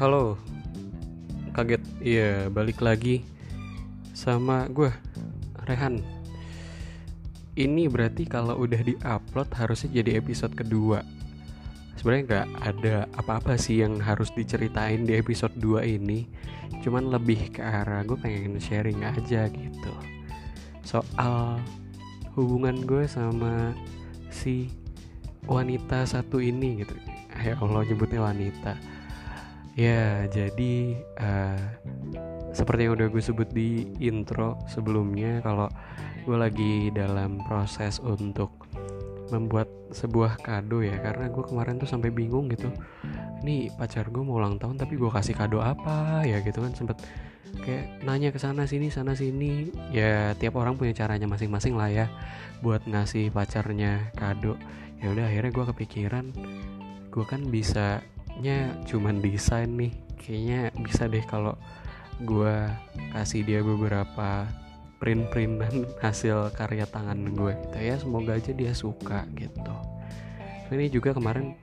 Halo. Kaget. Iya balik lagi Sama gue Rehan. Ini berarti kalau udah di-upload Harusnya jadi episode kedua. Sebenarnya nggak ada apa-apa sih Yang harus diceritain di episode 2 ini. Cuman lebih ke arah Gue pengen sharing aja gitu. Soal Hubungan gue sama Si wanita satu ini gitu. Ya Allah nyebutnya wanita ya jadi uh, seperti yang udah gue sebut di intro sebelumnya kalau gue lagi dalam proses untuk membuat sebuah kado ya karena gue kemarin tuh sampai bingung gitu. Ini pacar gue mau ulang tahun tapi gue kasih kado apa ya gitu kan. Sempet kayak nanya ke sana sini sana sini. Ya tiap orang punya caranya masing-masing lah ya buat ngasih pacarnya kado. Ya udah akhirnya gue kepikiran gue kan bisanya cuman desain nih. Kayaknya bisa deh kalau gue kasih dia beberapa print-printan hasil karya tangan gue gitu ya. Semoga aja dia suka gitu. Ini juga kemarin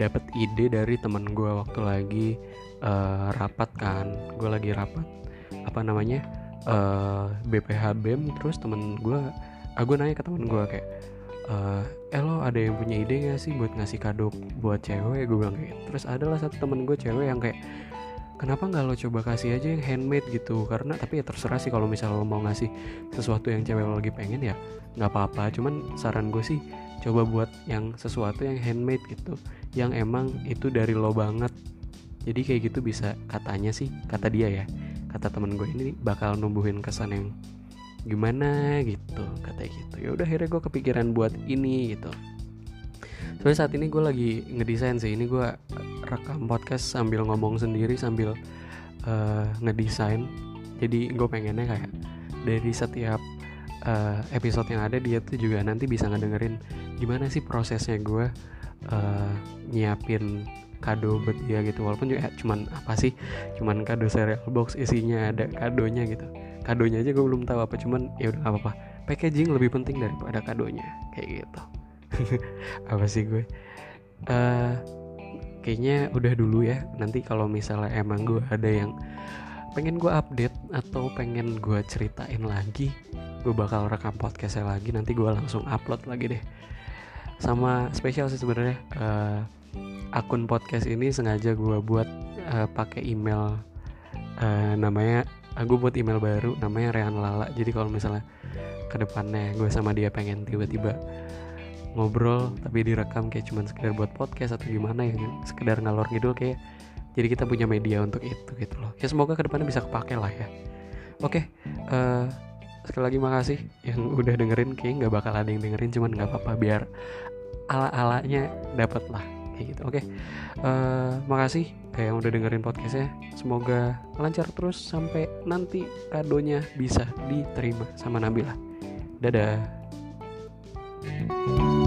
dapat ide dari teman gue waktu lagi uh, rapat kan. Gue lagi rapat apa namanya uh, eh, BPH BEM terus temen gue aku nanya ke temen gue kayak uh, eh lo ada yang punya ide gak sih buat ngasih kado buat cewek? Gue bilang kayak gitu. terus adalah satu temen gue cewek yang kayak kenapa nggak lo coba kasih aja yang handmade gitu? Karena tapi ya terserah sih kalau misalnya lo mau ngasih sesuatu yang cewek lo lagi pengen ya nggak apa-apa. Cuman saran gue sih coba buat yang sesuatu yang handmade gitu yang emang itu dari lo banget. Jadi kayak gitu bisa katanya sih kata dia ya kata temen gue ini bakal numbuhin kesan yang gimana gitu kata gitu. Ya udah akhirnya gue kepikiran buat ini gitu. Soalnya saat ini gue lagi ngedesain sih. Ini gue rekam podcast sambil ngomong sendiri sambil uh, ngedesain. Jadi gue pengennya kayak dari setiap uh, episode yang ada dia tuh juga nanti bisa ngedengerin gimana sih prosesnya gue uh, nyiapin kado buat dia gitu. Walaupun juga cuman apa sih cuman kado cereal box isinya ada kadonya gitu. Kadonya aja gue belum tahu apa cuman ya udah apa-apa. Packaging lebih penting daripada kadonya kayak gitu. Apa sih gue? Uh, kayaknya udah dulu ya. Nanti kalau misalnya emang gue ada yang pengen gue update atau pengen gue ceritain lagi gue bakal rekam podcastnya lagi. Nanti gue langsung upload lagi deh. Sama spesial sih sebenarnya. Uh, akun podcast ini sengaja gue buat uh, pakai email uh, namanya aku buat email baru namanya Rehan Lala. Jadi kalau misalnya ke depannya gue sama dia pengen tiba-tiba ngobrol tapi direkam kayak cuman sekedar buat podcast atau gimana ya sekedar ngalor ngidul kayak jadi kita punya media untuk itu gitu loh. Ya semoga ke depannya bisa kepake lah ya. Oke uh, sekali lagi makasih yang udah dengerin kayak nggak bakal ada yang dengerin cuman nggak apa-apa biar ala alanya dapet lah kayak gitu. Oke. Uh, makasih kayak yang udah dengerin podcastnya. Semoga lancar terus sampai nanti kadonya bisa diterima sama Nabila. Dadah. thank you